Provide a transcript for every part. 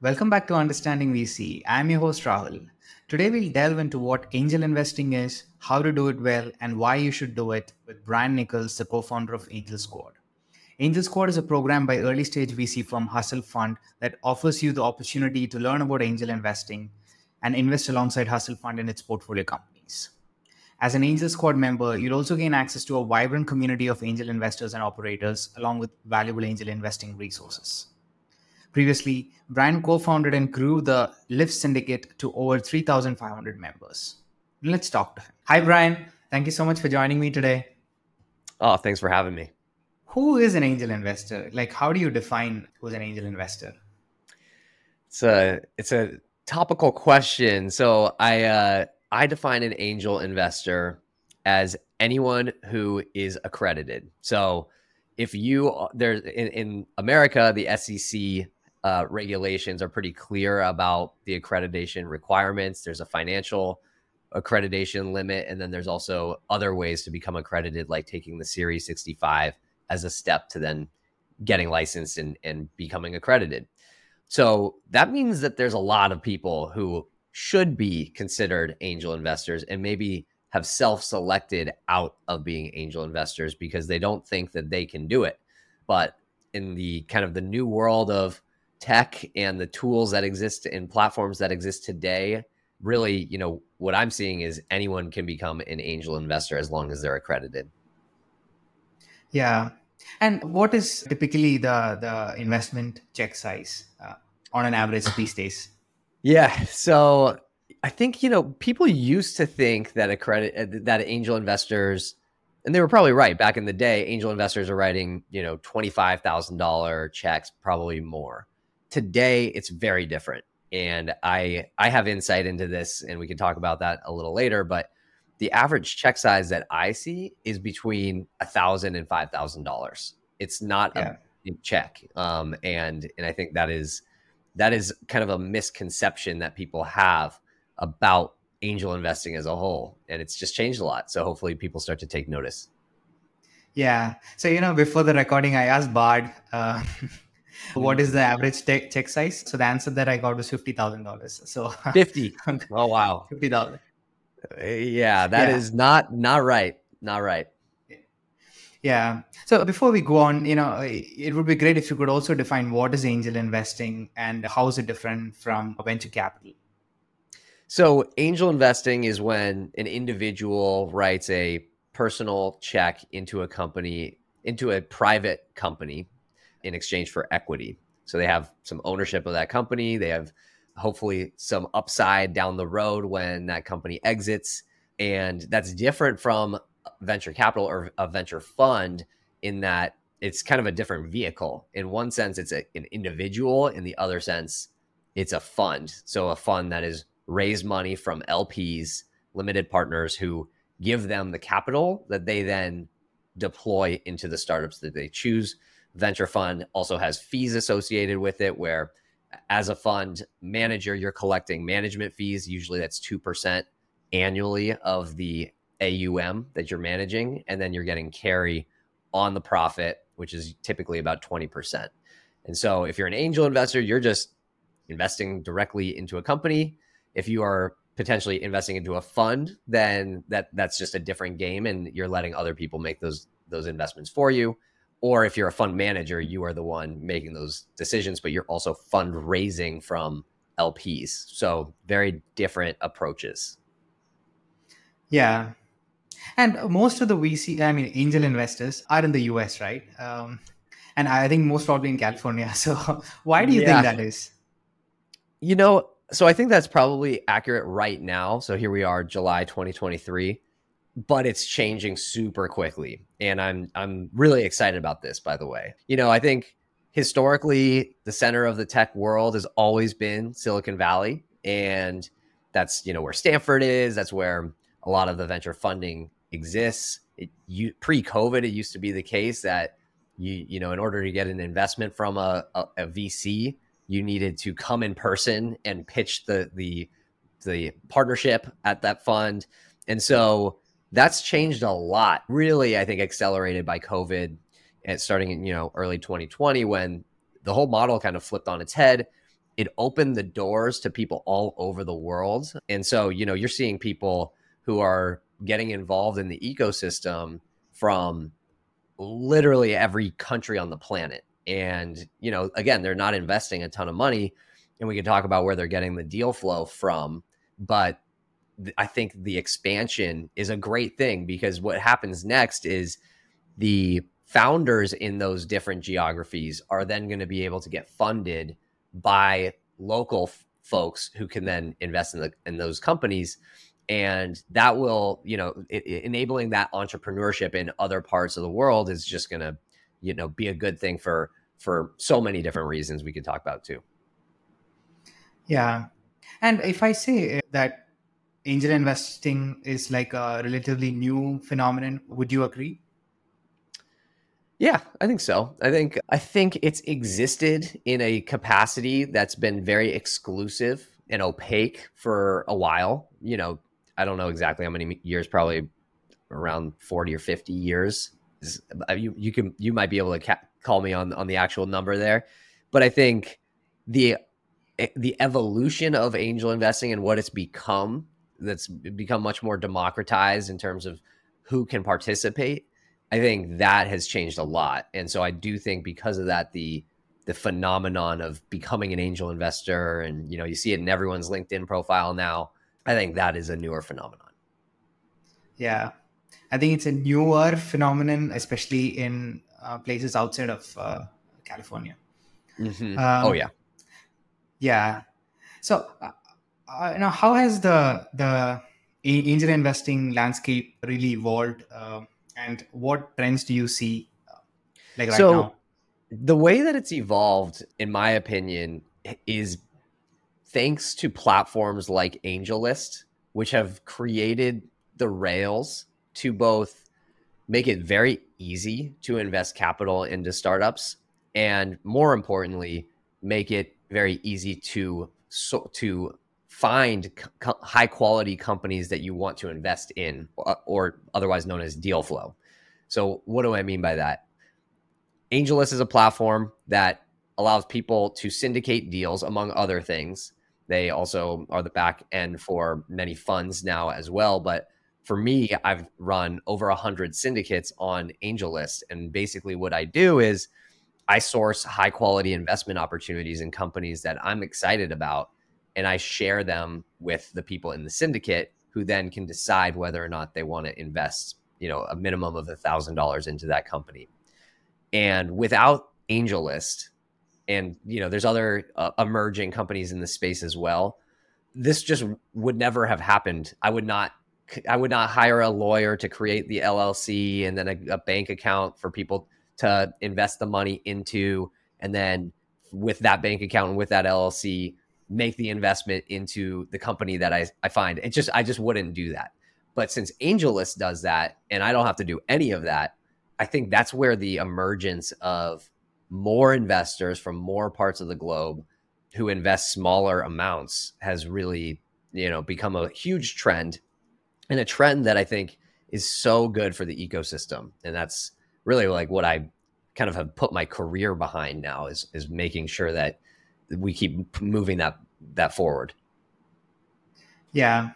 Welcome back to Understanding VC. I'm your host, Rahul. Today, we'll delve into what angel investing is, how to do it well, and why you should do it with Brian Nichols, the co founder of Angel Squad. Angel Squad is a program by early stage VC firm Hustle Fund that offers you the opportunity to learn about angel investing and invest alongside Hustle Fund in its portfolio companies. As an Angel Squad member, you'll also gain access to a vibrant community of angel investors and operators, along with valuable angel investing resources. Previously, Brian co founded and grew the Lyft Syndicate to over 3,500 members. Let's talk to him. Hi, Brian. Thank you so much for joining me today. Oh, thanks for having me. Who is an angel investor? Like, how do you define who's an angel investor? It's a it's a topical question. So I uh, I define an angel investor as anyone who is accredited. So if you there's in, in America, the SEC uh, regulations are pretty clear about the accreditation requirements. There's a financial accreditation limit, and then there's also other ways to become accredited, like taking the Series 65 as a step to then getting licensed and, and becoming accredited. So that means that there's a lot of people who should be considered angel investors and maybe have self selected out of being angel investors because they don't think that they can do it. But in the kind of the new world of tech and the tools that exist and platforms that exist today, really, you know, what I'm seeing is anyone can become an angel investor as long as they're accredited. Yeah. And what is typically the the investment check size uh, on an average these days? Yeah. So I think you know people used to think that a credit uh, that angel investors, and they were probably right back in the day. Angel investors are writing you know twenty five thousand dollar checks, probably more. Today, it's very different, and I I have insight into this, and we can talk about that a little later. But the average check size that I see is between a thousand and five thousand dollars. It's not yeah. a check, um, and and I think that is that is kind of a misconception that people have about angel investing as a whole and it's just changed a lot so hopefully people start to take notice yeah so you know before the recording i asked bard uh, what is the average te- check size? So the answer that i got was $50000 so 50 oh wow. 50000 uh, yeah that yeah. is not not right not right. Yeah. So before we go on, you know, it would be great if you could also define what is angel investing and how is it different from venture capital? So angel investing is when an individual writes a personal check into a company, into a private company in exchange for equity. So they have some ownership of that company. They have hopefully some upside down the road when that company exits. And that's different from venture capital or a venture fund in that it's kind of a different vehicle. In one sense, it's a, an individual. In the other sense, it's a fund. So a fund that is raised money from LPs, limited partners who give them the capital that they then deploy into the startups that they choose. Venture fund also has fees associated with it, where as a fund manager, you're collecting management fees. Usually that's 2% annually of the AUM that you're managing, and then you're getting carry on the profit, which is typically about 20%. And so if you're an angel investor, you're just investing directly into a company. If you are potentially investing into a fund, then that that's just a different game and you're letting other people make those those investments for you. Or if you're a fund manager, you are the one making those decisions, but you're also fundraising from LPs. So very different approaches. Yeah. And most of the VC, I mean, angel investors are in the US, right? Um, and I think most probably in California. So why do you yeah. think that is? You know, so I think that's probably accurate right now. So here we are, July 2023, but it's changing super quickly. And I'm I'm really excited about this, by the way. You know, I think historically the center of the tech world has always been Silicon Valley. And that's, you know, where Stanford is, that's where a lot of the venture funding exists. It, you, pre-COVID, it used to be the case that you you know in order to get an investment from a, a, a VC, you needed to come in person and pitch the the the partnership at that fund, and so that's changed a lot. Really, I think accelerated by COVID, and starting in you know early 2020 when the whole model kind of flipped on its head it opened the doors to people all over the world. And so, you know, you're seeing people who are getting involved in the ecosystem from literally every country on the planet. And, you know, again, they're not investing a ton of money. And we can talk about where they're getting the deal flow from. But I think the expansion is a great thing because what happens next is the founders in those different geographies are then going to be able to get funded by local f- folks who can then invest in the in those companies. And that will you know it, it, enabling that entrepreneurship in other parts of the world is just going to you know be a good thing for for so many different reasons we could talk about too. Yeah. And if i say eh, that angel investing is like a relatively new phenomenon would you agree yeah, I think so. I think I think it's existed in a capacity that's been very exclusive and opaque for a while. You know, I don't know exactly how many years, probably around 40 or 50 years. You you can you might be able to ca- call me on on the actual number there, but I think the the evolution of angel investing and what it's become that's become much more democratized in terms of who can participate I think that has changed a lot. And so I do think because of that, the the phenomenon of becoming an angel investor and you know you see it in everyone's linkedin profile now i think that is a newer phenomenon. Yeah. I think it's a newer phenomenon especially in uh, places outside of uh, california. Mm-hmm. um, oh yeah. yeah. So uh, uh know how has the the angel investing landscape really evolved uh, and what trends do you see like right so, now? the way that it's evolved in my opinion is thanks to platforms like AngelList which have created the rails to both make it very easy to invest capital into startups and more importantly make it very easy to so, to find co- high quality companies that you want to invest in, uh, or otherwise known as deal flow. So, what do I mean by that? AngelList is a platform that allows people to syndicate deals, among other things. They also are the back end for many funds now as well. But for me, I've run over 100 syndicates on AngelList. And basically, what I do is I source high quality investment opportunities in companies that I'm excited about and I share them with the people in the syndicate who then can decide whether or not they want to invest, you know, a minimum of a thousand dollars into that company. And without AngelList, and you know, there's other uh, emerging companies in the space as well. This just would never have happened. I would not. I would not hire a lawyer to create the LLC and then a, a bank account for people to invest the money into, and then with that bank account and with that LLC, make the investment into the company that I, I find. It just I just wouldn't do that. But since AngelList does that and I don't have to do any of that, I think that's where the emergence of more investors from more parts of the globe who invest smaller amounts has really, you know, become a huge trend and a trend that I think is so good for the ecosystem. And that's really like what I kind of have put my career behind now is is making sure that we keep moving that that forward. Yeah.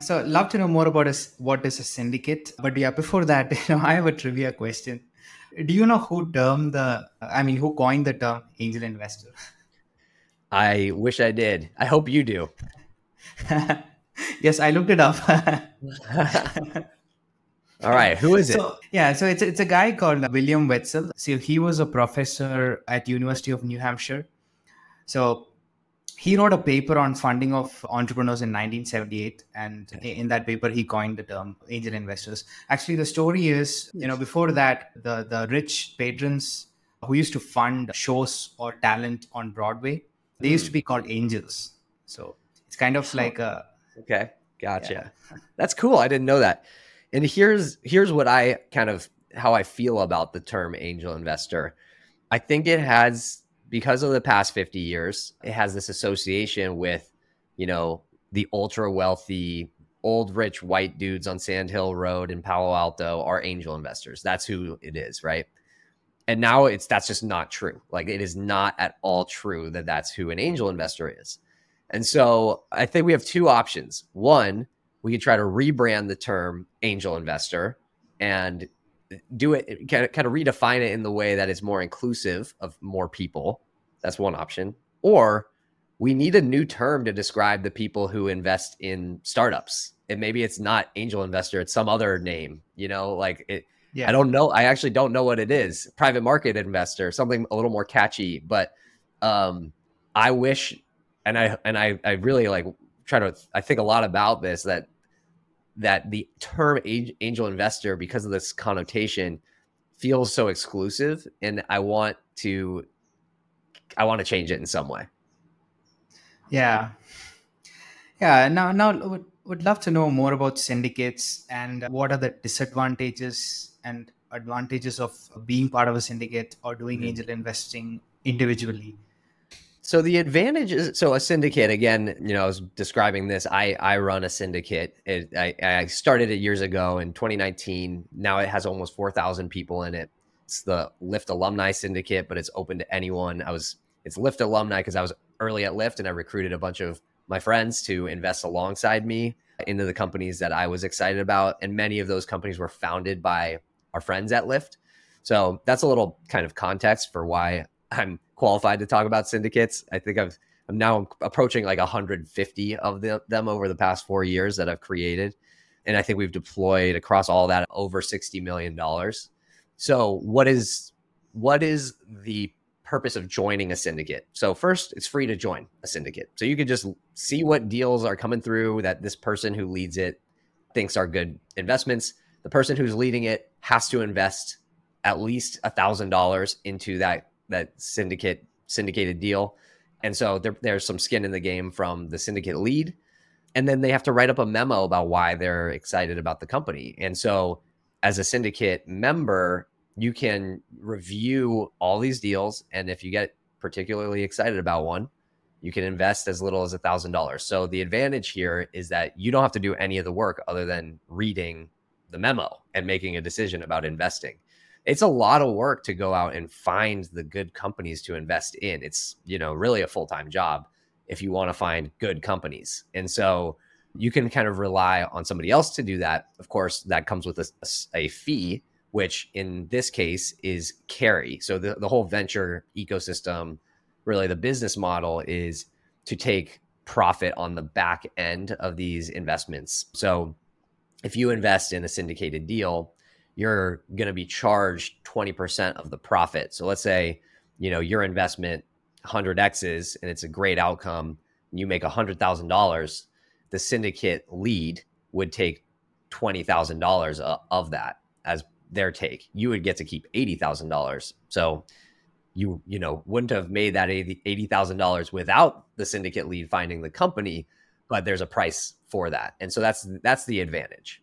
So love to know more about us, what is a syndicate. But yeah, before that, you know, I have a trivia question. Do you know who termed the I mean who coined the term angel investor? I wish I did. I hope you do. yes, I looked it up. All right, who is it? So, yeah, so it's it's a guy called William Wetzel. So he was a professor at University of New Hampshire so he wrote a paper on funding of entrepreneurs in 1978 and in that paper he coined the term angel investors. Actually the story is you know before that the the rich patrons who used to fund shows or talent on broadway they used to hmm. be called angels. So it's kind of like a okay. Gotcha. Yeah. that's cool. I didn't know that. And here's here's what i kind of how i feel about the term angel investor. I think it has because of the past 50 years, it has this association with, you know, the ultra wealthy, old rich white dudes on Sand Hill Road in Palo Alto are angel investors. That's who it is, right? and now it's that's just not true like it is not at all true that that's who an angel investor is and so i think we have two options one we could try to rebrand the term angel investor and do it kind of, kind of redefine it in the way that is more inclusive of more people that's one option or we need a new term to describe the people who invest in startups and maybe it's not angel investor it's some other name you know like it yeah. I don't know. I actually don't know what it is. Private market investor, something a little more catchy. But um, I wish, and I and I I really like try to. I think a lot about this that that the term angel investor because of this connotation feels so exclusive, and I want to I want to change it in some way. Yeah, yeah. Now now would would love to know more about syndicates and what are the disadvantages and advantages of being part of a syndicate or doing mm-hmm. angel investing individually so the advantage is so a syndicate again you know i was describing this i i run a syndicate. It, I, I started it years ago in 2019 now it has almost 4000 people in it. It's the lyft alumni syndicate but it's open to anyone. I was it's lyft alumni because i was early at lyft and i recruited a bunch of my friends to invest alongside me into the companies that i was excited about. And many of those companies were founded by our friends at Lyft. So that's a little kind of context for why I'm qualified to talk about syndicates. I think I've I'm now approaching like 150 of the, them over the past four years that I've created. And I think we've deployed across all that over $60 million. So what is what is the purpose of joining a syndicate? So first, it's free to join a syndicate. So you can just see what deals are coming through that this person who leads it thinks are good investments the person who's leading it has to invest at least a thousand dollars into that that syndicate syndicated deal. And so there, there's some skin in the game from the syndicate lead. And then they have to write up a memo about why they're excited about the company. And so as a syndicate member you can review all these deals. And if you get particularly excited about one you can invest as little as a thousand dollars. So the advantage here is that you don't have to do any of the work other than reading the memo and making a decision about investing. It's a lot of work to go out and find the good companies to invest in. It's, you know, really a full-time job if you want to find good companies. And so you can kind of rely on somebody else to do that. Of course, that comes with a, a fee, which in this case is carry. So the, the whole venture ecosystem, really the business model is to take profit on the back end of these investments. So if you invest in a syndicated deal, you're going to be charged 20% of the profit. So let's say, you know, your investment 100x's and it's a great outcome, you make $100,000, the syndicate lead would take $20,000 of that as their take. You would get to keep $80,000. So you, you know, wouldn't have made that $80,000 without the syndicate lead finding the company, but there's a price for that. And so that's that's the advantage.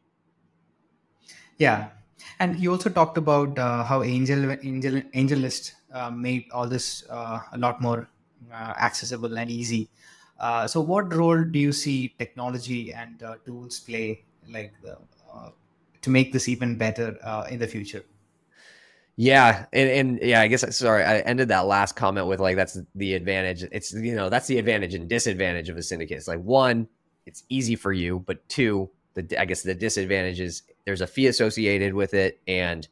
Yeah. And he also talked about uh, how Angel Angel AngelList uh, made all this uh, a lot more uh, accessible and easy. Uh, so, what role do you see technology and uh, tools play, like to make this even better in the future? Yeah, and, and yeah, I guess sorry, I ended that last comment with like that's the advantage. It's you know that's the advantage and disadvantage of a syndicate. It's like one, it's easy for you, but two, the I guess the disadvantage is there's a fee associated with it, and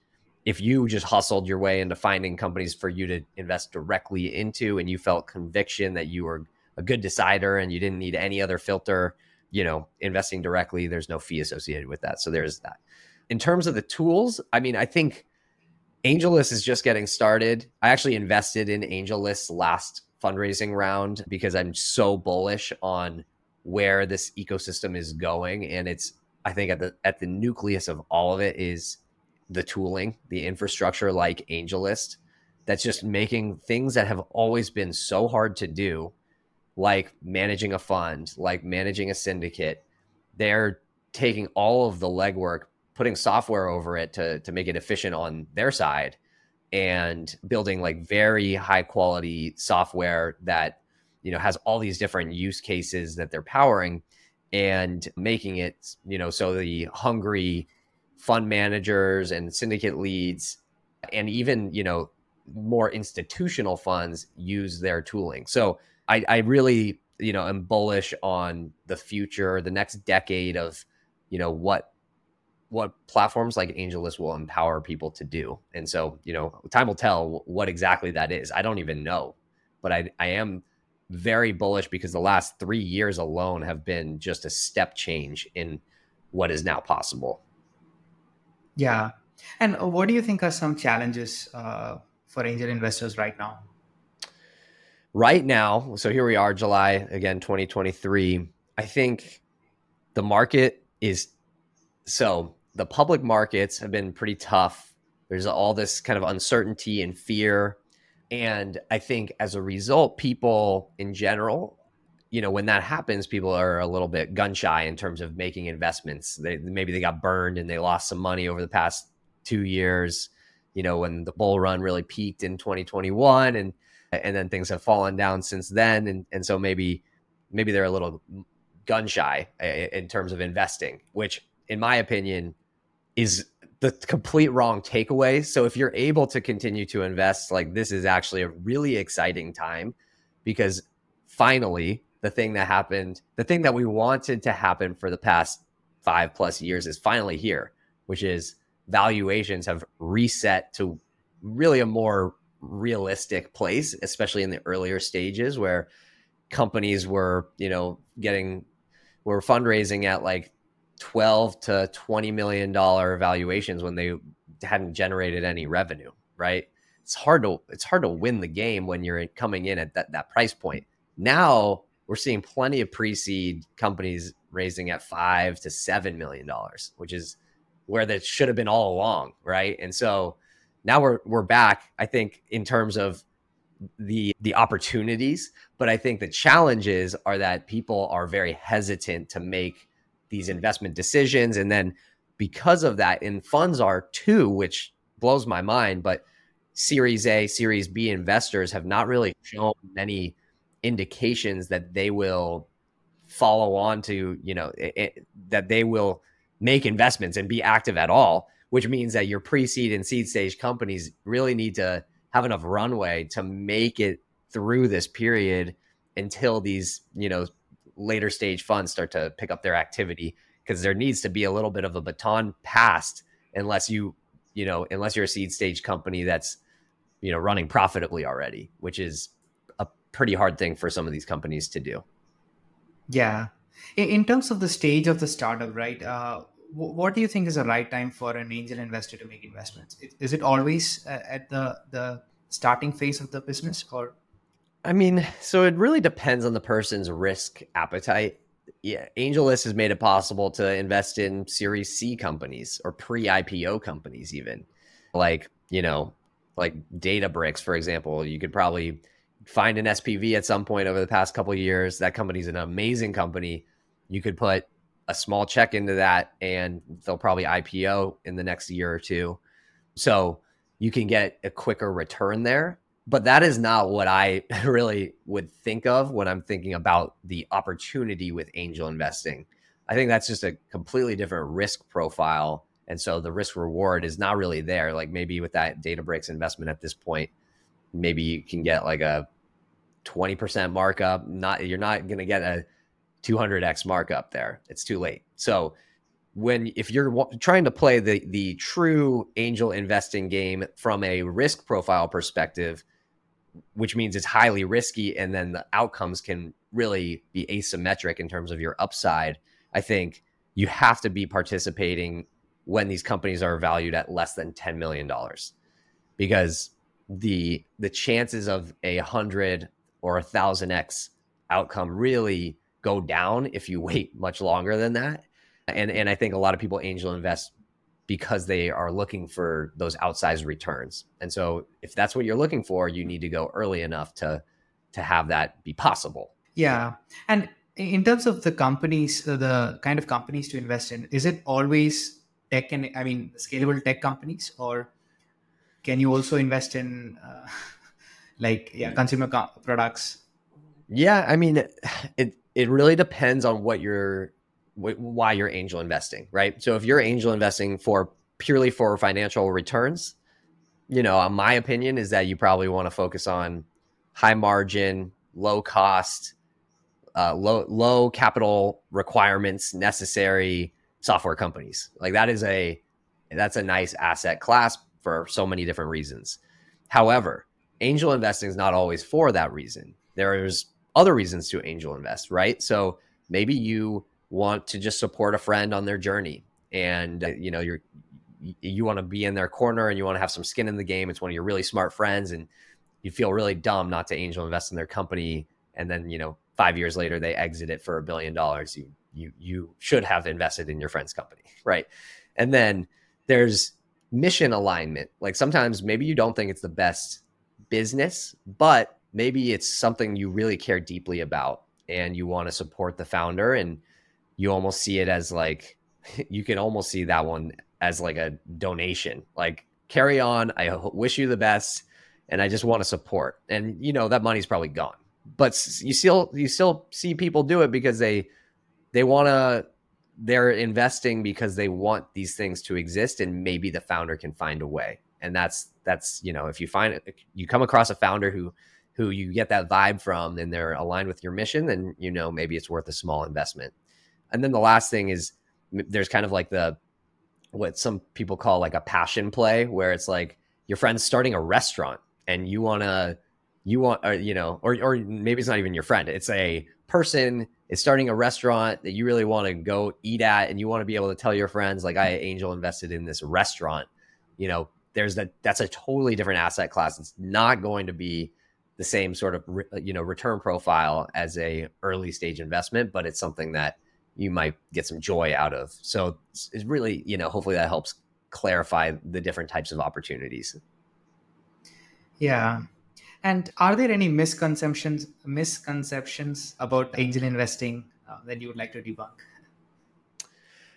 if you just hustled your way into finding companies for you to invest directly into, and you felt conviction that you were a good decider and you didn't need any other filter, you know, investing directly, there's no fee associated with that. So there's that. In terms of the tools, I mean, I think AngelList is just getting started. I actually invested in AngelList last fundraising round because I'm so bullish on where this ecosystem is going and it's i think at the at the nucleus of all of it is the tooling the infrastructure like angellist that's just making things that have always been so hard to do like managing a fund like managing a syndicate. They're taking all of the legwork putting software over it to to make it efficient on their side and building like very high quality software that you know has all these different use cases that they're powering and making it you know so the hungry fund managers and syndicate leads and even you know more institutional funds use their tooling. So I, I really, you know, am bullish on the future, the next decade of, you know, what what platforms like AngelList will empower people to do. And so, you know, time will tell what exactly that is. I don't even know, but I, I am very bullish because the last three years alone have been just a step change in what is now possible. Yeah. And what do you think are some challenges uh, for angel investors right now? Right now, so here we are, July again, 2023. I think the market is so the public markets have been pretty tough. There's all this kind of uncertainty and fear. And I think as a result, people in general, you know, when that happens, people are a little bit gun shy in terms of making investments. They maybe they got burned and they lost some money over the past two years. You know, when the bull run really peaked in 2021, and and then things have fallen down since then, and and so maybe maybe they're a little gun shy eh, in terms of investing, which in my opinion is the complete wrong takeaway. So if you're able to continue to invest, like this is actually a really exciting time because finally the thing that happened, the thing that we wanted to happen for the past five plus years is finally here, which is valuations have reset to really a more realistic place, especially in the earlier stages where companies were, you know, getting were fundraising at like 12 to 20 million dollar valuations when they hadn't generated any revenue, right? It's hard to it's hard to win the game when you're coming in at that, that price point. Now we're seeing plenty of pre-seed companies raising at five to seven million dollars, which is where that should have been all along, right? And so now we're we're back, I think, in terms of the the opportunities, but I think the challenges are that people are very hesitant to make these investment decisions. And then because of that, and funds are too, which blows my mind, but Series A, Series B investors have not really shown many indications that they will follow on to, you know, it, it, that they will make investments and be active at all, which means that your pre seed and seed stage companies really need to have enough runway to make it through this period until these, you know, later stage funds start to pick up their activity because there needs to be a little bit of a baton passed unless you you know unless you're a seed stage company that's you know running profitably already which is a pretty hard thing for some of these companies to do. Yeah. In terms of the stage of the startup right uh, what do you think is the right time for an angel investor to make investments? Is it always uh, at the the starting phase of the business or I mean, so it really depends on the person's risk appetite. Yeah, AngelList has made it possible to invest in Series C companies or pre-IPO companies, even like you know, like Databricks, for example. You could probably find an SPV at some point over the past couple years. That company's an amazing company. You could put a small check into that, and they'll probably IPO in the next year or two. So you can get a quicker return there but that is not what I really would think of when I'm thinking about the opportunity with angel investing. I think that's just a completely different risk profile. And so the risk reward is not really there. Like maybe with that Databricks investment at this point, maybe you can get like a 20% markup. Not you're not going to get a 200x markup there. It's too late. So when if you're trying to play the the true angel investing game from a risk profile perspective, which means it's highly risky and then the outcomes can really be asymmetric in terms of your upside i think you have to be participating when these companies are valued at less than 10 million dollars. Because the the chances of a 100 or a 1000x outcome really go down if you wait much longer than that. And and i think a lot of people angel invest because they are looking for those outsized returns. And so if that's what you're looking for, you need to go early enough to to have that be possible. Yeah. And in terms of the companies, uh, the kind of companies to invest in, is it always tech and I mean scalable tech companies or can you also invest in uh, like yeah, consumer co- products? Yeah, I mean it it really depends on what why you're angel investing, right? So if you're angel investing for purely for financial returns, you know, my opinion is that you probably want to focus on high margin, low cost, uh, low low capital requirements necessary software companies. Like that is a that's a nice asset class for so many different reasons. However, angel investing is not always for that reason. There's other reasons to angel invest, right? So maybe you want to just support a friend on their journey. And uh, you know you're you want to be in their corner and you want to have some skin in the game. It's one of your really smart friends and you feel really dumb not to angel invest in their company. And then you know 5 years later they exit it for a billion dollars. You you you should have invested in your friend's company right? And then there's mission alignment. Like sometimes maybe you don't think it's the best business but maybe it's something you really care deeply about and you want to support the founder and you almost see it as like you can almost see that one as like a donation. Like carry on i wish you the best and i just want to support. And you know that money's probably gone. But you still you still see people do it because they they want to they're investing because they want these things to exist and maybe the founder can find a way. And that's that's you know if you find you come across a founder who who you get that vibe from and they're aligned with your mission, then you know maybe it's worth a small investment. And then the last thing is there's kind of like the what some people call like a passion play where it's like your friend's starting a restaurant and you want to you want or you know or or maybe it's not even your friend it's a person is starting a restaurant that you really want to go eat at and you want to be able to tell your friends like I angel invested in this restaurant. You know there's that that's a totally different asset class. It's not going to be the same sort of uh, you know return profile as a early stage investment, but it's something that you might get some joy out of. So it's really you know hopefully that helps clarify the different types of opportunities. Yeah. And are there any misconceptions misconceptions about angel investing uh, that you would like to debunk?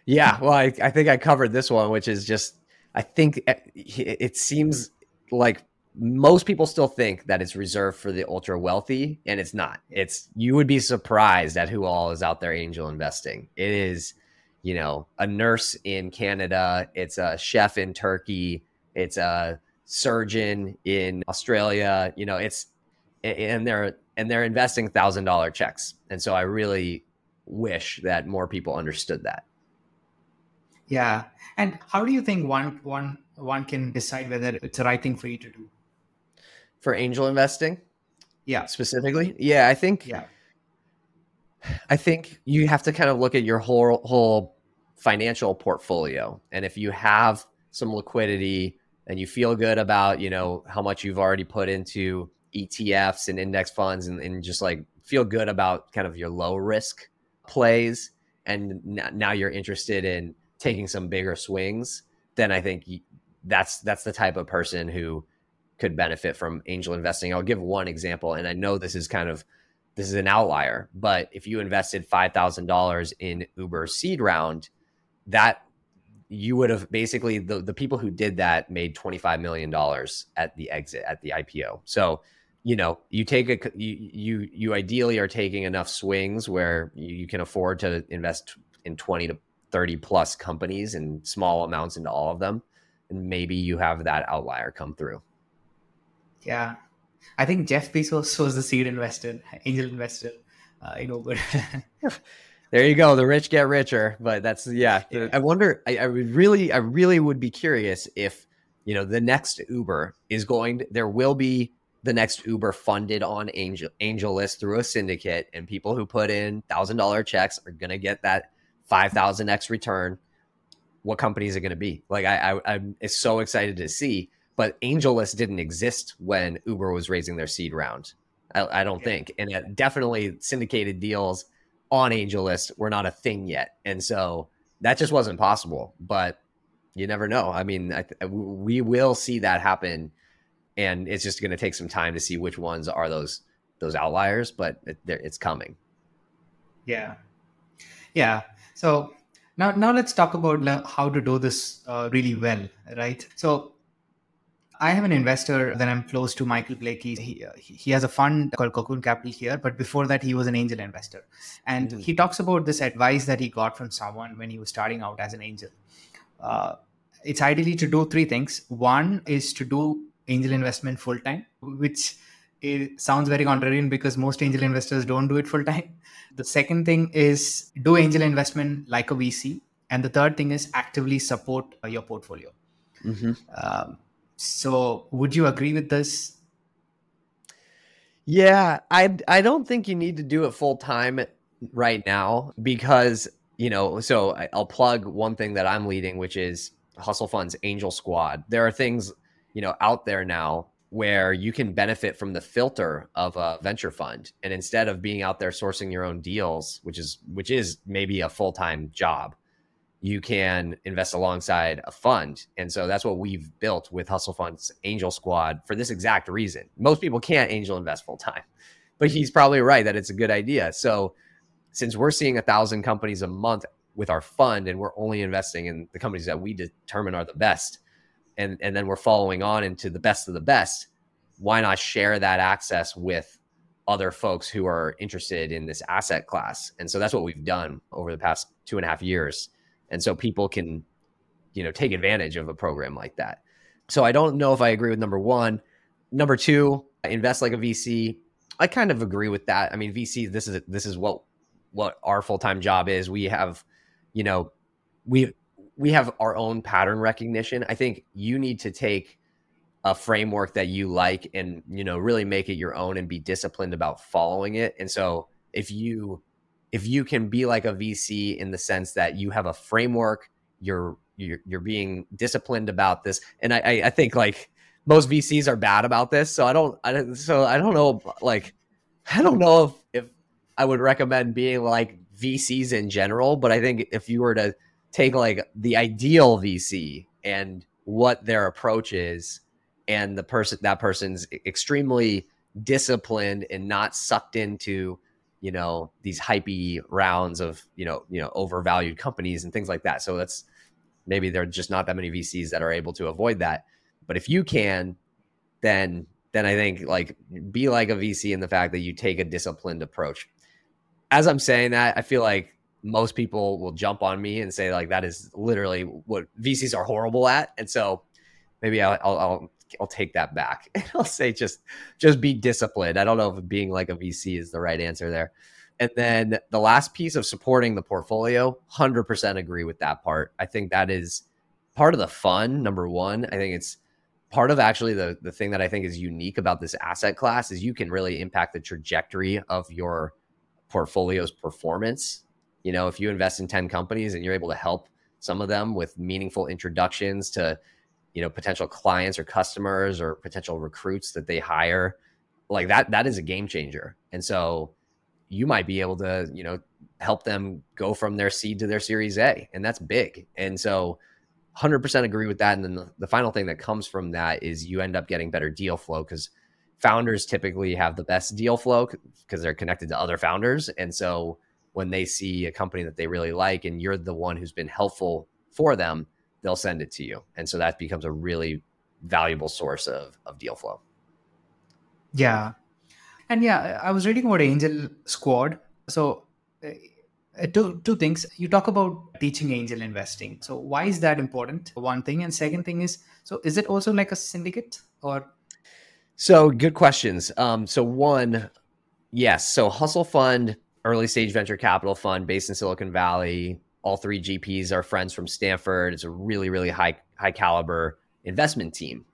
Yeah, well, I, I think I covered this one, which is just I think eh, it seems like most people still think that it's reserved for the ultra wealthy and it's not. It's you would be surprised at who all is out there angel investing. It is you know a nurse in canada it's a chef in turkey it's a surgeon in australia you know it's and they're and they're investing thousand dollar checks. And so i really wish that more people understood that. Yeah. And how do you think one one one can decide whether it's the right thing for you to do for angel investing? Yeah. Specifically? Yeah, I think yeah. I think you have to kind of look at your whole whole financial portfolio. And if you have some liquidity and you feel good about, you know, how much you've already put into ETFs and index funds and, and just like feel good about kind of your low risk plays and now you're interested in taking some bigger swings, then I think that's that's the type of person who could benefit from angel investing. I'll give one example, and I know this is kind of this is an outlier, but if you invested five thousand dollars in Uber seed round, that you would have basically the, the people who did that made $25 million at the exit at the IPO. So, you know, you take a you you you ideally are taking enough swings where you can afford to invest in 20 to 30 plus companies and small amounts into all of them. And maybe you have that outlier come through. Yeah, I think Jeff Bezos was the seed investor, angel investor uh, in Uber. there you go. The rich get richer, but that's yeah. yeah. I wonder. I, I really, I really would be curious if you know the next Uber is going. To, there will be the next Uber funded on Angel AngelList through a syndicate, and people who put in thousand dollar checks are going to get that five thousand x return. What company is it going to be? Like I, I, I'm so excited to see but AngelList didn't exist when Uber was raising their seed round. I, I don't yeah. think, and it definitely syndicated deals on AngelList were not a thing yet, and so that just wasn't possible. But you never know. I mean, I, we will see that happen, and it's just going to take some time to see which ones are those those outliers. But it, it's coming. Yeah, yeah. So now now let's talk about how to do this uh, really well, right? So I have an investor that I'm close to, Michael Blakey. He, uh, he has a fund called Cocoon Capital here, but before that, he was an angel investor. And mm-hmm. he talks about this advice that he got from someone when he was starting out as an angel. Uh, it's ideally to do three things. One is to do angel investment full time, which it sounds very contrarian because most angel investors don't do it full time. The second thing is do angel investment like a VC. And the third thing is actively support uh, your portfolio. Mm-hmm. Um, so, would you agree with this? Yeah, I I don't think you need to do it full time right now because you know. So I'll plug one thing that I'm leading, which is Hustle Fund's Angel Squad. There are things you know out there now where you can benefit from the filter of a venture fund and instead of being out there sourcing your own deals which is which is maybe a full-time job you can invest alongside a fund. And so that's what we've built with hustle fund's angel squad for this exact reason. Most people can't angel invest full time but he's probably right that it's a good idea. So since we're seeing a thousand companies a month with our fund and we're only investing in the companies that we determine are the best and and then we're following on into the best of the best why not share that access with other folks who are interested in this asset class? And so that's what we've done over the past two and a half years and so people can you know take advantage of a program like that. So i don't know if i agree with number one. Number two invest like a vc i kind of agree with that. I mean vc this is this is what what our full-time job is. We have you know we we have our own pattern recognition. I think you need to take a framework that you like and you know really make it your own and be disciplined about following it. And so if you if you can be like a VC in the sense that you have a framework, you're you're, you're being disciplined about this, and I, I think like most VCs are bad about this. So I don't I don't so I don't know like I don't know if if I would recommend being like VCs in general, but I think if you were to take like the ideal VC and what their approach is, and the person that person's extremely disciplined and not sucked into you know these hypey rounds of you know you know overvalued companies and things like that. So that's maybe there are just not that many vcs that are able to avoid that. But if you can then then i think like be like a vc in the fact that you take a disciplined approach. As i'm saying that i feel like most people will jump on me and say like that is literally what VCs are horrible at, and so maybe I'll I'll, I'll, I'll take that back. I'll say just just be disciplined. I don't know if being like a VC is the right answer there. And then the last piece of supporting the portfolio, 100% agree with that part. I think that is part of the fun. Number one, I think it's part of actually the the thing that I think is unique about this asset class is you can really impact the trajectory of your portfolio's performance you know, if you invest in 10 companies and you're able to help some of them with meaningful introductions to, you know, potential clients or customers or potential recruits that they hire, like that, that is a game changer. And so you might be able to, you know, help them go from their seed to their series A. And that's big. And so 100% agree with that. And then the, the final thing that comes from that is you end up getting better deal flow because founders typically have the best deal flow because they're connected to other founders. And so, when they see a company that they really like and you're the one who's been helpful for them, they'll send it to you. And so that becomes a really valuable source of, of deal flow. Yeah. And yeah, I was reading about Angel Squad. So, uh, two, two things. You talk about teaching angel investing. So, why is that important? One thing. And second thing is, so is it also like a syndicate or? So, good questions. Um, so, one, yes. So, Hustle Fund early stage venture capital fund based in Silicon Valley. All three GPs are friends from Stanford. It's a really, really high high caliber investment team.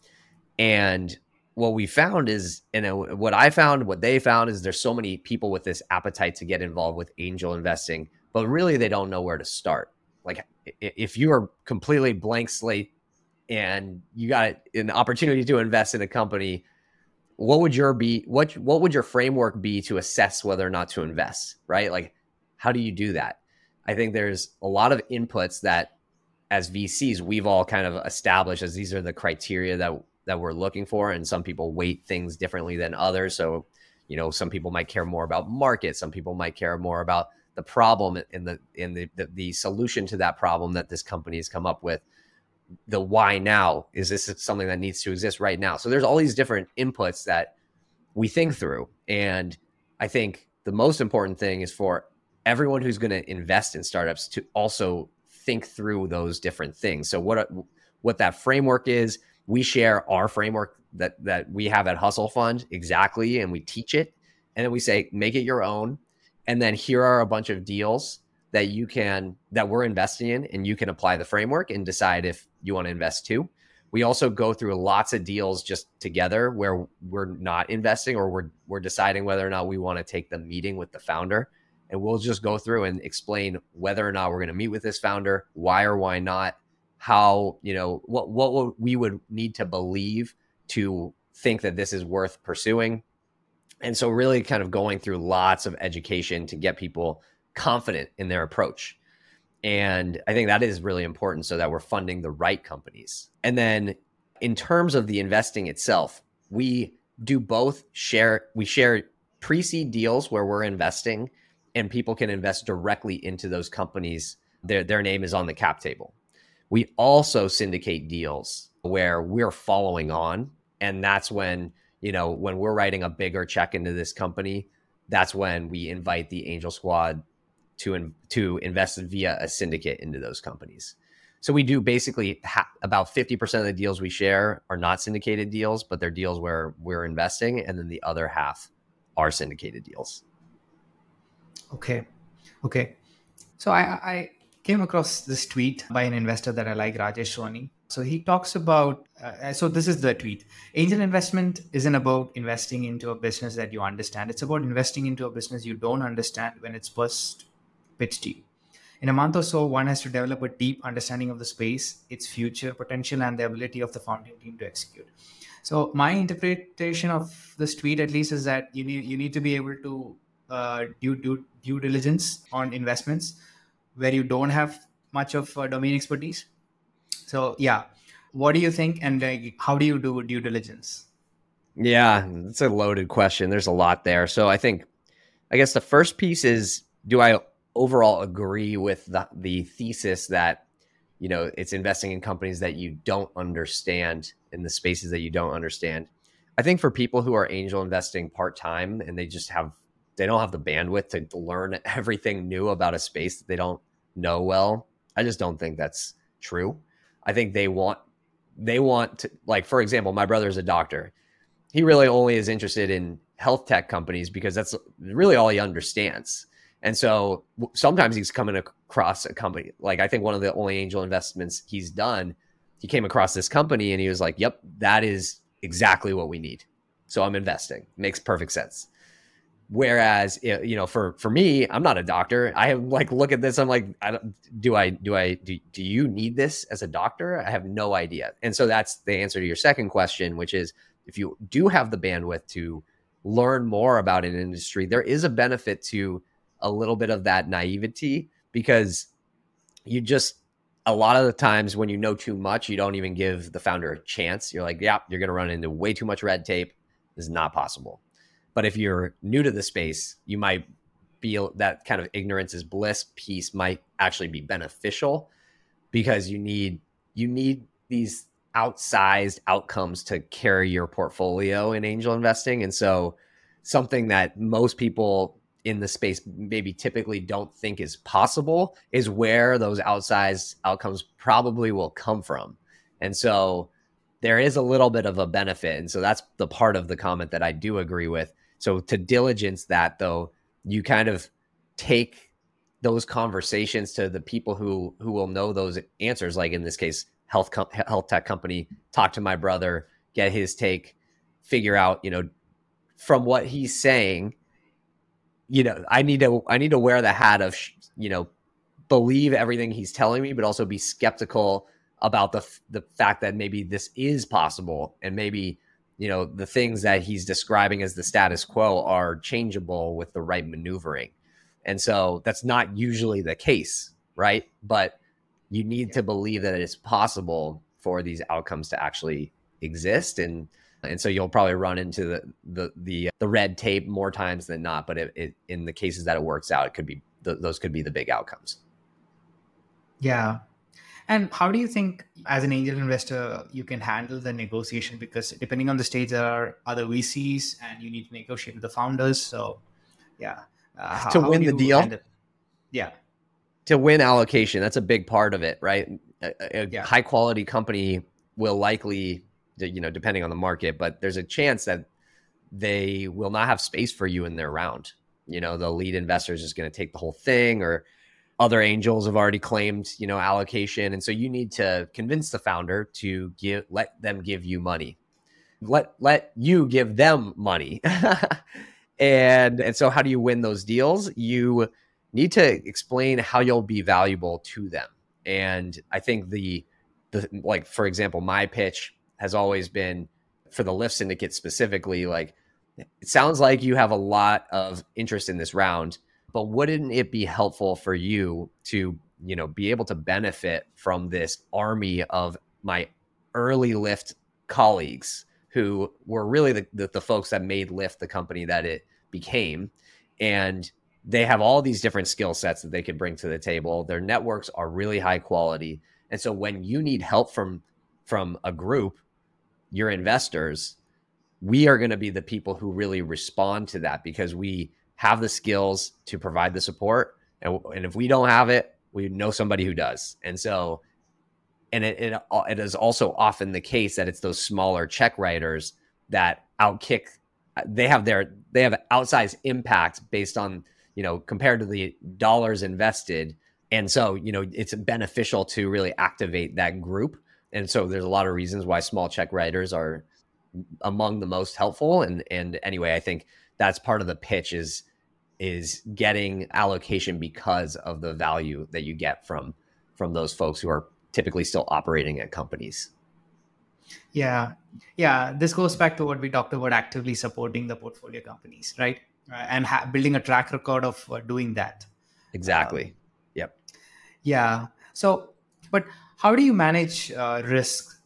And what we found is, you know, what I found, what they found is there's so many people with this appetite to get involved with angel investing, but really they don't know where to start. Like if you are completely blank slate and you got an opportunity to invest in a company what would your be what what would your framework be to assess whether or not to invest right like how do you do that i think there's a lot of inputs that as vcs we've all kind of established as these are the criteria that that we're looking for. And some people weight things differently than others. So you know some people might care more about market. Some people might care more about the problem and the in the, the the solution to that problem that this company has come up with. The why now is this something that needs to exist right now? So there's all these different inputs that we think through. And i think the most important thing is for everyone who's going to invest in startups to also think through those different things so what what that framework is. We share our framework that that we have at Hustle Fund exactly, and we teach it. And then we say, make it your own. And then here are a bunch of deals that you can that we're investing in, and you can apply the framework and decide if you want to invest too. We also go through lots of deals just together where we're not investing or we're we're deciding whether or not we want to take the meeting with the founder. And we'll just go through and explain whether or not we're going to meet with this founder, why or why not, how, you know, what what we would need to believe to think that this is worth pursuing. And so really kind of going through lots of education to get people confident in their approach. And I think that is really important so that we're funding the right companies. And then in terms of the investing itself, we do both share, we share pre seed deals where we're investing and people can invest directly into those companies. Their, their name is on the cap table. We also syndicate deals where we're following on. And that's when, you know, when we're writing a bigger check into this company, that's when we invite the angel squad to in, to invest via a syndicate into those companies. So we do basically ha- about 50% of the deals we share are not syndicated deals, but they're deals where we're investing and then the other half are syndicated deals. Okay. Okay. So I, I came across this tweet by an investor that I like, Rajesh Sawhney. So he talks about, uh, so this is the tweet Angel investment isn't about investing into a business that you understand. It's about investing into a business you don't understand when it's first pitched to you. In a month or so, one has to develop a deep understanding of the space, its future potential, and the ability of the founding team to execute. So my interpretation of this tweet, at least, is that you need you need to be able to uh, due, do due diligence on investments where you don't have much of uh, domain expertise. So yeah, what do you think, and like, how do you do due diligence? Yeah, it's a loaded question. There's a lot there. So I think, I guess the first piece is, do I overall agree with the, the thesis that you know it's investing in companies that you don't understand in the spaces that you don't understand i think for people who are angel investing part-time and they just have they don't have the bandwidth to learn everything new about a space that they don't know well i just don't think that's true i think they want they want to like for example my brother is a doctor he really only is interested in health tech companies because that's really all he understands and so sometimes he's coming across a company. Like I think one of the only angel investments he's done, he came across this company and he was like, "Yep, that is exactly what we need." So I'm investing. Makes perfect sense. Whereas you know, for for me, I'm not a doctor. I have like look at this. I'm like, I do I do I do do you need this as a doctor? I have no idea. And so that's the answer to your second question, which is if you do have the bandwidth to learn more about an industry, there is a benefit to a little bit of that naivety because you just a lot of the times when you know too much, you don't even give the founder a chance. You're like, yeah, you're going to run into way too much red tape. This is not possible. But if you're new to the space, you might feel that kind of ignorance is bliss piece might actually be beneficial because you need you need these outsized outcomes to carry your portfolio in angel investing. And so something that most people in the space maybe typically don't think is possible is where those outsized outcomes probably will come from. And so there is a little bit of a benefit. And so that's the part of the comment that I do agree with. So to diligence that though, you kind of take those conversations to the people who who will know those answers like in this case health com- health tech company talk to my brother get his take figure out you know from what he's saying you know, I need to I need to wear the hat of you know believe everything he's telling me, but also be skeptical about the the fact that maybe this is possible and maybe you know the things that he's describing as the status quo are changeable with the right maneuvering. And so that's not usually the case, right? But you need to believe that it's possible for these outcomes to actually exist and and so you'll probably run into the the the, the red tape more times than not. But it, it, in the cases that it works out, it could be those could be the big outcomes. Yeah. And how do you think, as an angel investor, you can handle the negotiation? Because depending on the stage, there are other VCs, and you need to negotiate with the founders. So, yeah, uh, how, to win the deal. Handle? Yeah. to win allocation, that's a big part of it, right? A, a Yeah. high quality company will likely, you know, depending on the market, but there's a chance that they will not have space for you in their round. You know, the lead investor is just going to take the whole thing, or other angels have already claimed, you know, allocation, and so you need to convince the founder to give, let them give you money, let let you give them money, and and so how do you win those deals? You need to explain how you'll be valuable to them, and I think the the like for example, my pitch has always been for the Lyft syndicate specifically like it sounds like you have a lot of interest in this round but wouldn't it be helpful for you to you know be able to benefit from this army of my early Lyft colleagues who were really the, the, the folks that made Lyft the company that it became and they have all these different skill sets that they could bring to the table. Their networks are really high quality and so when you need help from from a group your investors, we are going to be the people who really respond to that because we have the skills to provide the support. And, and if we don't have it, we know somebody who does. And so, and it, it, it is also often the case that it's those smaller check writers that outkick, they have their, they have outsized impact based on, you know, compared to the dollars invested. And so, you know, it's beneficial to really activate that group and so there's a lot of reasons why small check writers are among the most helpful and and anyway i think that's part of the pitch is is getting allocation because of the value that you get from from those folks who are typically still operating at companies Yeah, yeah. This goes back to what we talked about actively supporting the portfolio companies, right? Uh, and ha- building a track record of uh, doing that. exactly yep Yeah. So, but how do you manage uh, risk?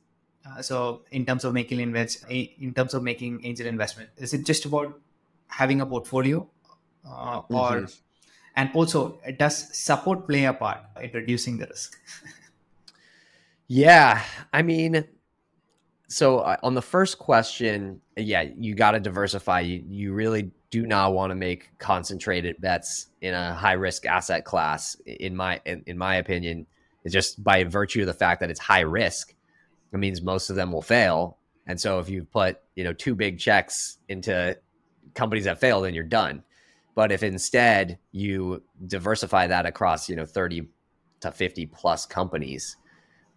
Uh, so, in terms of making invest, in terms of making angel investment, is it just about having a portfolio, uh, or Mhm. and also does support play a part in reducing the risk? Yeah, I mean, so uh, on the first question, yeah, you got to diversify. You you really do not want to make concentrated bets in a high risk asset class. In my in, in my opinion, it's just by virtue of the fact that it's high risk, it means most of them will fail. And so if you put you know two big checks into companies that fail, then you're done. But if instead you diversify that across you know thirty to fifty plus companies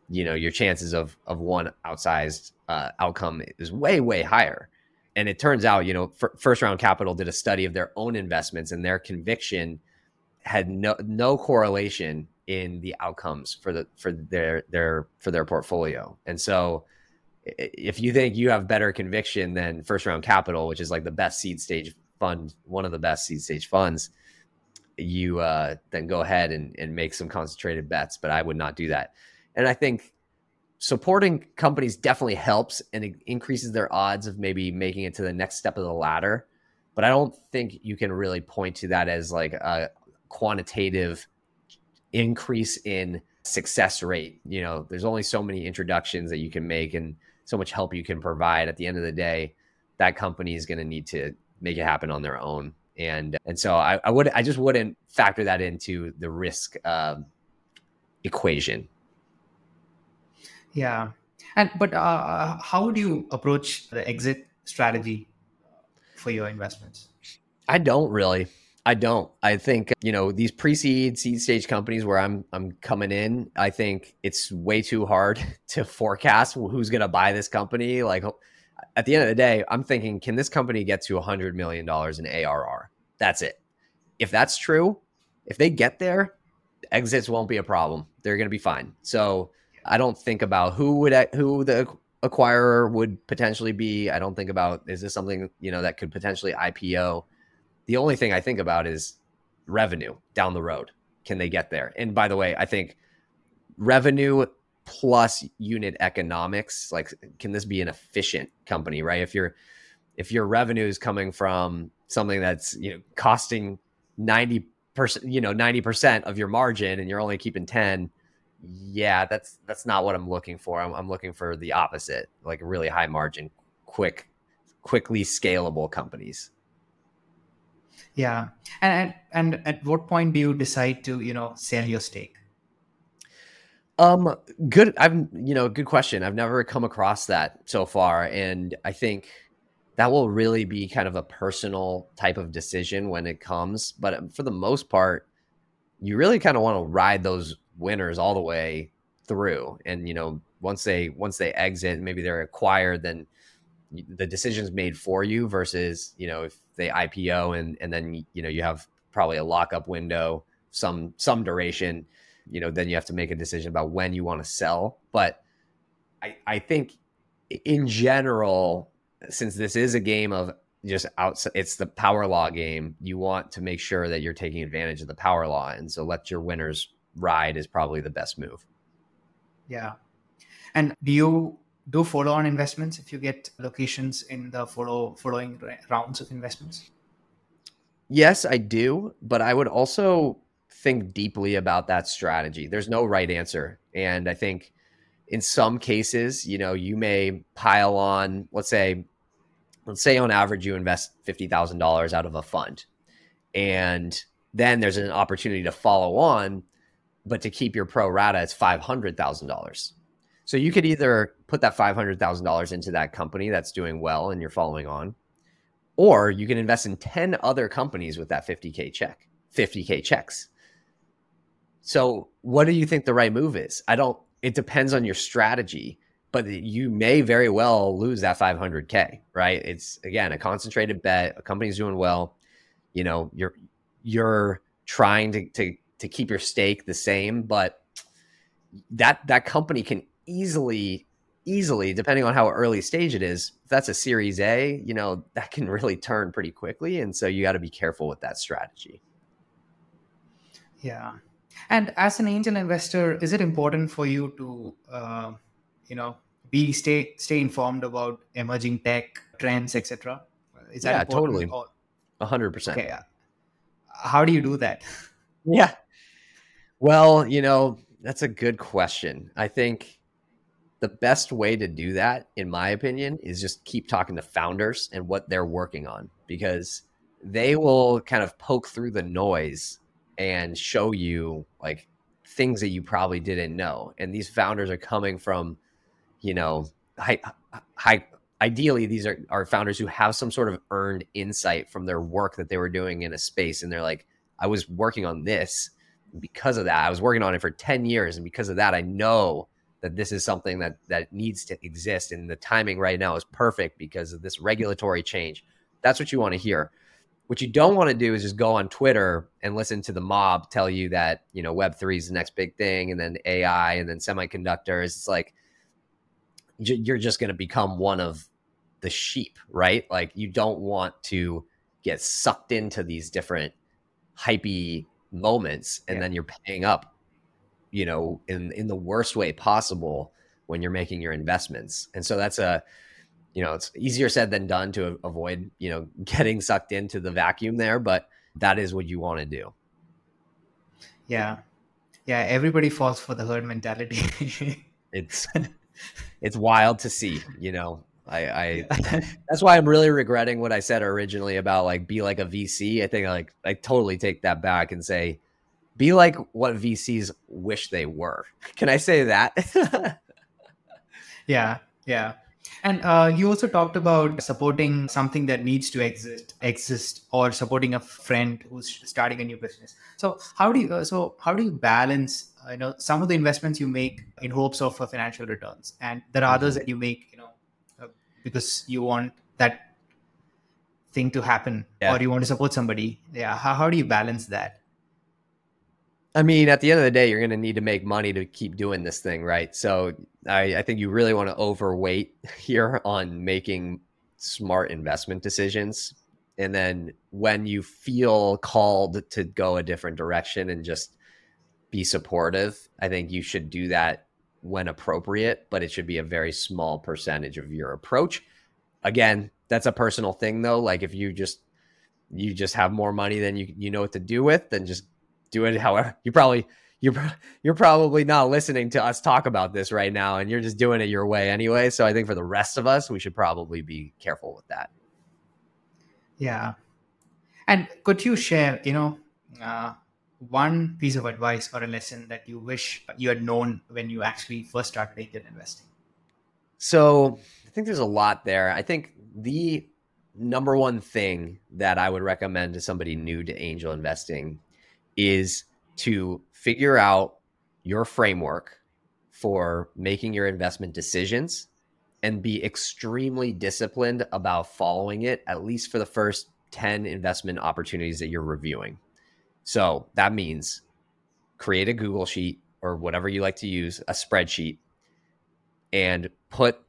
you know your chances of of one outsized uh, outcome is way way higher. And it turns out you know F- first round capital did a study of their own investments and their conviction had no no correlation in the outcomes for the for their their for their portfolio. And so if you think you have better conviction than first round capital which is like the best seed stage fund one of the best seed stage funds you uh then go ahead and, and make some concentrated bets but i would not do that and I think supporting companies definitely helps and it increases their odds of maybe making it to the next step of the ladder. But I don't think you can really point to that as like a quantitative increase in success rate. You know, there's only so many introductions that you can make and so much help you can provide. At the end of the day, that company is going to need to make it happen on their own. And and so I, I would I just wouldn't factor that into the risk um, equation. Yeah, and but uh, how do you approach the exit strategy for your investments? I don't really. I don't. I think you know these pre-seed, seed stage companies where I'm I'm coming in. I think it's way too hard to forecast who's going to buy this company. Like at the end of the day, I'm thinking, can this company get to 100 million dollars in ARR? That's it. If that's true, if they get there, exits won't be a problem. They're going to be fine. So I don't think about who would who the acquirer would potentially be. I don't think about is this something you know that could potentially IPO. The only thing I think about is revenue down the road. Can they get there? And by the way, I think revenue plus unit economics, like can this be an efficient company, right? If your if your revenue is coming from something that's you know costing 90 percent, you know, 90% of your margin and you're only keeping 10, yeah, that's that's not what I'm looking for. I'm, I'm looking for the opposite, like really high margin, quick, quickly scalable companies. Yeah. And, and and at what point do you decide to, you know, sell your stake? Um, good. I've you know, good question. I've never come across that so far, and I think that will really be kind of a personal type of decision when it comes. But um, for the most part, you really kind of want to ride those winners all the way through, and you know, once they once they exit, maybe they're acquired, then the decision's made for you versus you know if they IPO and and then you know you have probably a lockup window some some duration you know then you have to make a decision about when you want to sell. But I I think in general since this is a game of just outside it's the power law game you want to make sure that you're taking advantage of the power law. And so let your winners ride is probably the best move. Yeah. And do you do follow on investments if you get locations in the follow following rounds of investments? Yes, I do, but I would also think deeply about that strategy. There's no right answer. And I think in some cases, you know, you may pile on, let's say, let's say on average you invest $50,000 out of a fund. And then there's an opportunity to follow on, but to keep your pro rata, it's $500,000 so you could either put that $500,000 into that company that's doing well and you're following on, or you can invest in 10 other companies with that 50K check, 50K checks. So what do you think the right move is? I don't, it depends on your strategy, but you may very well lose that 500K, right? It's again, a concentrated bet, a company's doing well. You know, you're, you're trying to, to, to keep your stake the same, but that, that company can easily easily depending on how early stage it is if that's a series a you know that can really turn pretty quickly and so you got to be careful with that strategy yeah and as an angel investor is it important for you to uh, you know be stay stay informed about emerging tech trends etc is that yeah totally. A 100% okay how do you do that? Yeah. Well you know that's a good question. I think the best way to do that, in my opinion, is just keep talking to founders and what they're working on because they will kind of poke through the noise and show you like things that you probably didn't know. And these founders are coming from, you know, high, high ideally these are, are founders who have some sort of earned insight from their work that they were doing in a space. And they're like, I was working on this because of that. I was working on it for 10 years. And because of that, I know that this is something that that needs to exist and the timing right now is perfect because of this regulatory change that's what you want to hear what you don't want to do is just go on twitter and listen to the mob tell you that you know web 3 is the next big thing and then ai and then semiconductors it's like you're just going to become one of the sheep right like you don't want to get sucked into these different hypey moments and yeah. then you're paying up you know, in in the worst way possible when you're making your investments. And so that's a you know, it's easier said than done to avoid, you know, getting sucked into the vacuum there, but that is what you want to do. Yeah. Yeah, everybody falls for the herd mentality. it's it's wild to see, you know. I, I that's why I'm really regretting what I said originally about like be like a VC. I think like I totally take that back and say be like what VCs wish they were. Can I say that? yeah, yeah. And uh, you also talked about supporting something that needs to exist, exist, or supporting a friend who's starting a new business. So how do you? Uh, so how do you balance? Uh, you know, some of the investments you make in hopes of uh, financial returns, and there are others mm-hmm. that you make, you know, uh, because you want that thing to happen, yeah. or you want to support somebody. Yeah. How how do you balance that? I mean, at the end of the day, you're going to need to make money to keep doing this thing, right? So I, I think you really want to overweight here on making smart investment decisions. And then when you feel called to go a different direction and just be supportive, I think you should do that when appropriate, but it should be a very small percentage of your approach. Again, that's a personal thing though. Like if you just you just have more money than you you know what to do with, then just do it however you probably you're you're probably not listening to us talk about this right now and you're just doing it your way anyway so i think for the rest of us we should probably be careful with that yeah And could you share, you know, uh, one piece of advice or a lesson that you wish you had known when you actually first started angel investing? So I think there's a lot there. I think the number one thing that I would recommend to somebody new to angel investing is to figure out your framework for making your investment decisions and be extremely disciplined about following it, at least for the first 10 investment opportunities that you're reviewing. So that means create a Google sheet or whatever you like to use, a spreadsheet, and put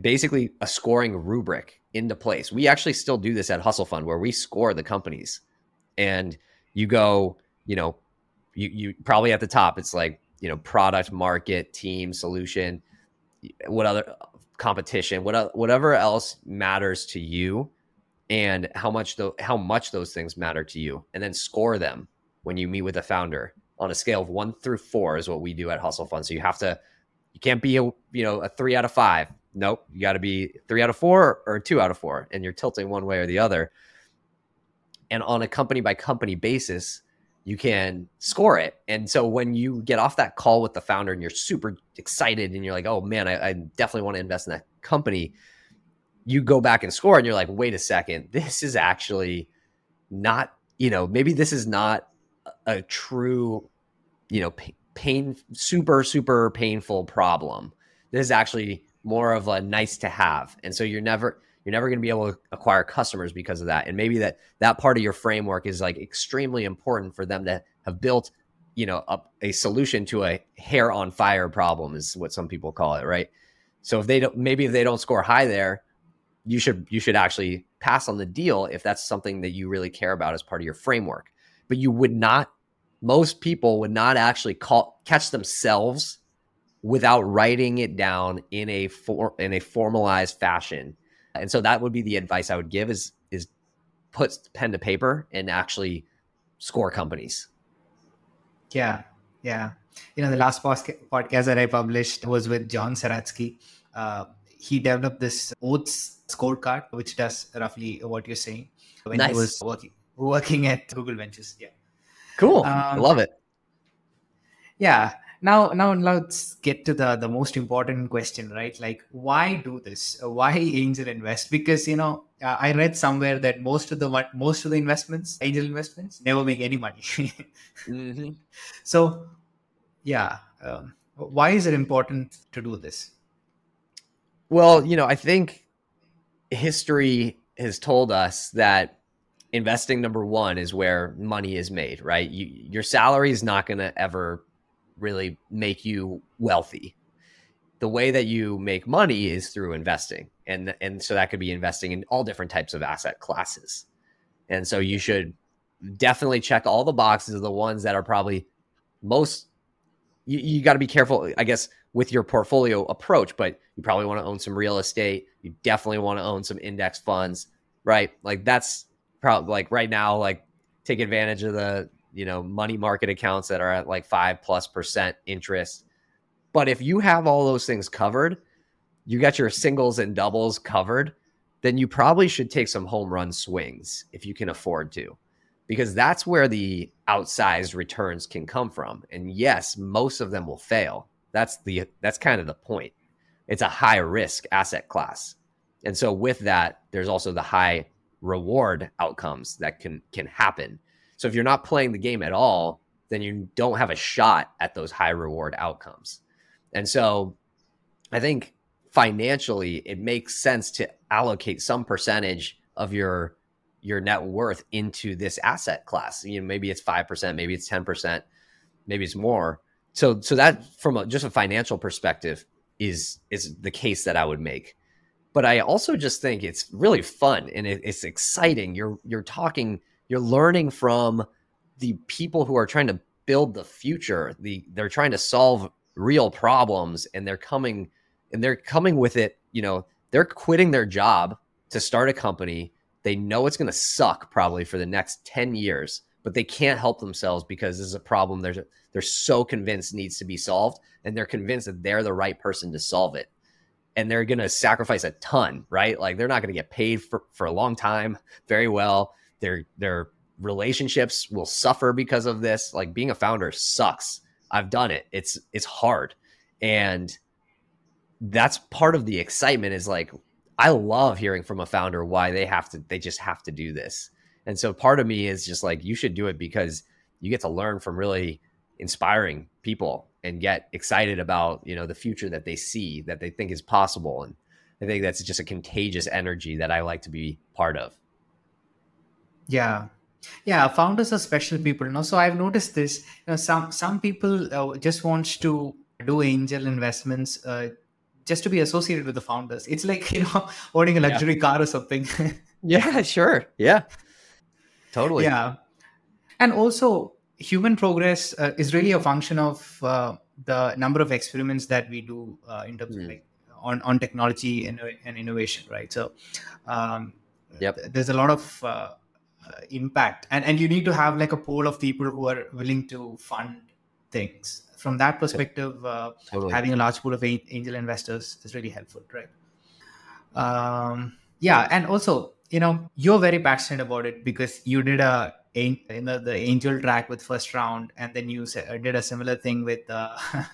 basically a scoring rubric into place. We actually still do this at Hustle Fund where we score the companies and you go, you know, you, you probably at the top, it's like, you know, product, market, team, solution, what other competition, what, whatever else matters to you and how much the, how much those things matter to you and then score them when you meet with a founder on a scale of one through four is what we do at Hustle Fund. So you have to, you can't be a, you know, a three out of five nope, you got to be three out of four or two out of four, and you're tilting one way or the other. And on a company by company basis, you can score it. And so when you get off that call with the founder and you're super excited and you're like, oh man, I, I definitely want to invest in that company, you go back and score and you're like, wait a second, this is actually not, you know, maybe this is not a true, you know, pain, super, super painful problem. This is actually more of a nice to have. And so you're never you're never going to be able to acquire customers because of that. And maybe that that part of your framework is like extremely important for them to have built, you know, a, a solution to a hair on fire problem is what some people call it, right? So if they don't maybe if they don't score high there, you should you should actually pass on the deal if that's something that you really care about as part of your framework. But you would not most people would not actually call catch themselves without writing it down in a for, in a formalized fashion. And so that would be the advice I would give is is put pen to paper and actually score companies. Yeah, yeah. You know, the last podcast that I published was with John Zeratsky. Uh, he developed this oaths scorecard, which does roughly what you're saying when nice. he was working working at Google Ventures. Yeah, cool. Um, I love it. Yeah, now now let's get to the the most important question right? Like why do this? Why angel invest? Because you know uh, i read somewhere that most of the most of the investments angel investments never make any money. Mm-hmm. so yeah um, why is it important to do this? Well you know i think history has told us that investing number one is where money is made right? You, your salary is not going to ever really make you wealthy. The way that you make money is through investing. And and so that could be investing in all different types of asset classes. And so you should definitely check all the boxes of the ones that are probably most you, you got to be careful, I guess, with your portfolio approach, but you probably want to own some real estate. You definitely want to own some index funds, right? Like that's probably like right now, like take advantage of the you know, money market accounts that are at like five plus percent interest. But if you have all those things covered, you got your singles and doubles covered, then you probably should take some home run swings if you can afford to, because that's where the outsized returns can come from. And yes, most of them will fail. That's the that's kind of the point. It's a high risk asset class. And so with that, there's also the high reward outcomes that can can happen so if you're not playing the game at all, then you don't have a shot at those high reward outcomes. And so I think financially it makes sense to allocate some percentage of your your net worth into this asset class. You know, maybe it's 5%, maybe it's 10%, maybe it's more. So so that from a, just a financial perspective is is the case that I would make. But I also just think it's really fun and it, it's exciting. You're you're talking you're learning from the people who are trying to build the future. The they're trying to solve real problems and they're coming and they're coming with it, you know, they're quitting their job to start a company. They know it's going to suck probably for the next 10 years, but they can't help themselves because this is a problem they're they're so convinced needs to be solved and they're convinced that they're the right person to solve it and they're going to sacrifice a ton, right? Like they're not going to get paid for, for a long time very well their their relationships will suffer because of this. Like being a founder sucks. I've done it. It's it's hard. And that's part of the excitement is like I love hearing from a founder why they have to they just have to do this. And so part of me is just like you should do it because you get to learn from really inspiring people and get excited about, you know, the future that they see that they think is possible and I think that's just a contagious energy that I like to be part of. Yeah, yeah. Founders are special people. You know, so I've noticed this. You know, some some people uh, just wants to do angel investments uh, just to be associated with the founders. It's like you know owning a luxury yeah. car or something. yeah, sure. Yeah, totally. Yeah, and also human progress uh, is really a function of uh, the number of experiments that we do uh, in terms mm. of hmm. like on on technology and, and innovation, right? So, um, yep. there's a lot of uh, impact, and and you need to have like a pool of people who are willing to fund things. From that perspective, uh, totally. having a large pool of angel investors is really helpful, right? Um, yeah, and also, you know, you're very passionate about it because you did a you know the angel track with first round, and then you did a similar thing with uh,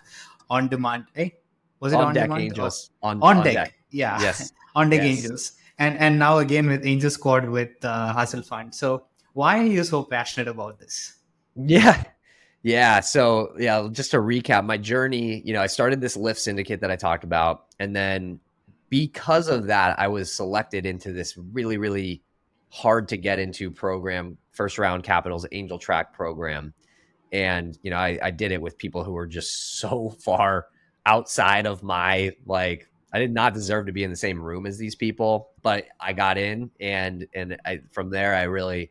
on demand. Hey, was it on, on deck demand? angels on, on, on deck. deck. yeah yes on deck yes. angels and and now again with angel squad with uh, hustle fund. So why are you so passionate about this? Yeah. Yeah. So yeah just to recap my journey you know i started this Lyft syndicate that i talked about. And then because of that i was selected into this really really hard to get into program first round capitals angel track program. And you know I, I did it with people who were just so far outside of my like I did not deserve to be in the same room as these people, but I got in and and I, from there I really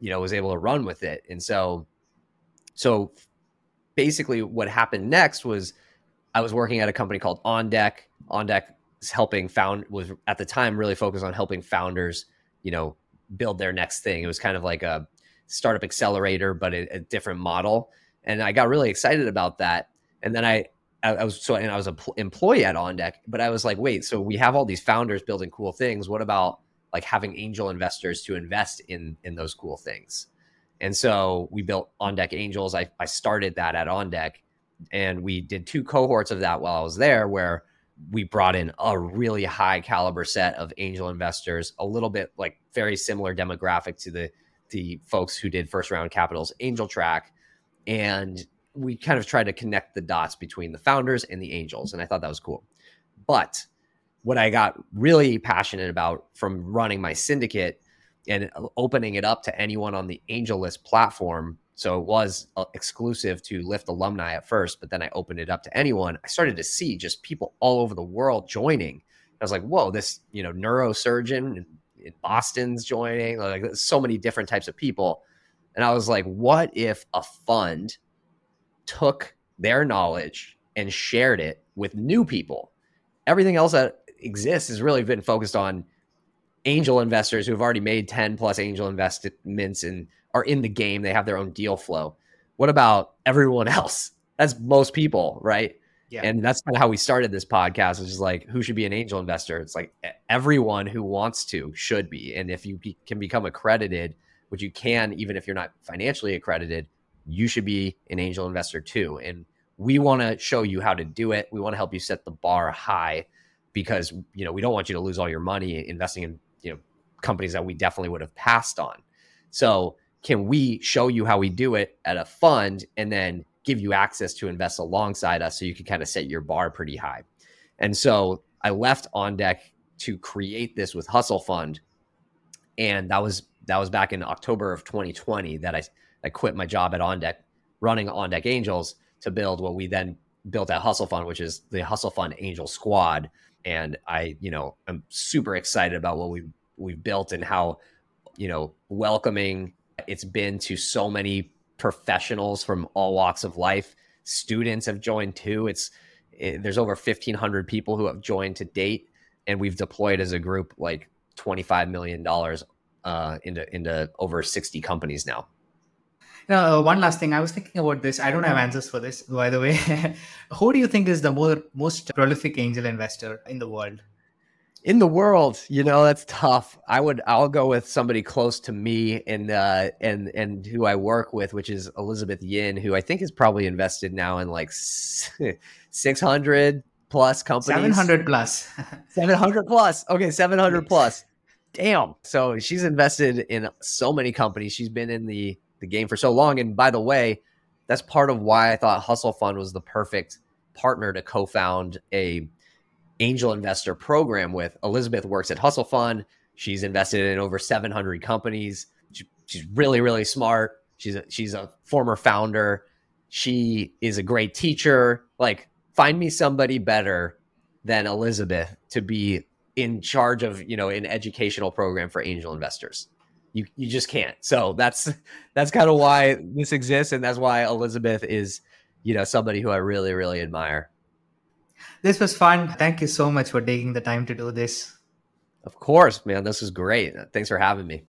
you know was able to run with it. And so so basically what happened next was I was working at a company called On Deck. On Deck is helping found was at the time really focused on helping founders, you know, build their next thing. It was kind of like a startup accelerator but a, a different model. And I got really excited about that. And then I I, was so and I was an pl- employee at On Deck, but I was like, wait, so we have all these founders building cool things. What about like having angel investors to invest in in those cool things? And so we built On Deck Angels. I, I started that at On Deck, and we did two cohorts of that while I was there, where we brought in a really high caliber set of angel investors, a little bit like very similar demographic to the the folks who did first round capitals angel track and we kind of tried to connect the dots between the founders and the angels and i thought that was cool. But what i got really passionate about from running my syndicate and opening it up to anyone on the AngelList platform so it was uh, exclusive to Lyft alumni at first but then i opened it up to anyone i started to see just people all over the world joining. I was like whoa this you know neurosurgeon in boston's joining like so many different types of people. And i was like what if a fund took their knowledge and shared it with new people. Everything else that exists has really been focused on angel investors who have already made 10 plus angel investments and are in the game. They have their own deal flow. What about everyone else? That's most people, right? Yeah. And that's kind of how we started this podcast, which is like, who should be an angel investor? It's like everyone who wants to should be. And if you be, can become accredited, which you can, even if you're not financially accredited, you should be an angel investor too. And we want to show you how to do it. We want to help you set the bar high because you know we don't want you to lose all your money investing in you know companies that we definitely would have passed on. So can we show you how we do it at a fund and then give you access to invest alongside us so you can kind of set your bar pretty high. And so I left on deck to create this with Hustle Fund. And that was that was back in October of 2020 that I I quit my job at On Deck, running On Deck Angels to build what we then built at Hustle Fund, which is the Hustle Fund Angel Squad. And I, you know, I'm super excited about what we've we've built and how, you know, welcoming it's been to so many professionals from all walks of life. Students have joined too. It's it, there's over 1,500 people who have joined to date, and we've deployed as a group like 25 million dollars uh, into into over 60 companies now. Now, uh, one last thing. I was thinking about this. I don't have answers for this, by the way. Who do you think is the more most prolific angel investor in the world? in the world, you know, that's tough. I would I'll go with somebody close to me and uh and and who I work with, which is Elizabeth Yin, who I think is probably invested now in like 600 plus companies. 700 plus. 700 plus. Okay, 700 plus. Damn. So she's invested in so many companies. She's been in the the game for so long and by the way, that's part of why I thought Hustle Fund was the perfect partner to co-found a angel investor program with. Elizabeth works at Hustle Fund. She's invested in over 700 companies. She, she's really, really smart. She's a, she's a former founder. She is a great teacher. Like, find me somebody better than Elizabeth to be in charge of, you know, an educational program for angel investors. You, you just can't. So that's that's kind of why this exists, and that's why Elizabeth is, you know, somebody who I really, really admire. This was fun. Thank you so much for taking the time to do this. Of course, man. This was great. Thanks for having me.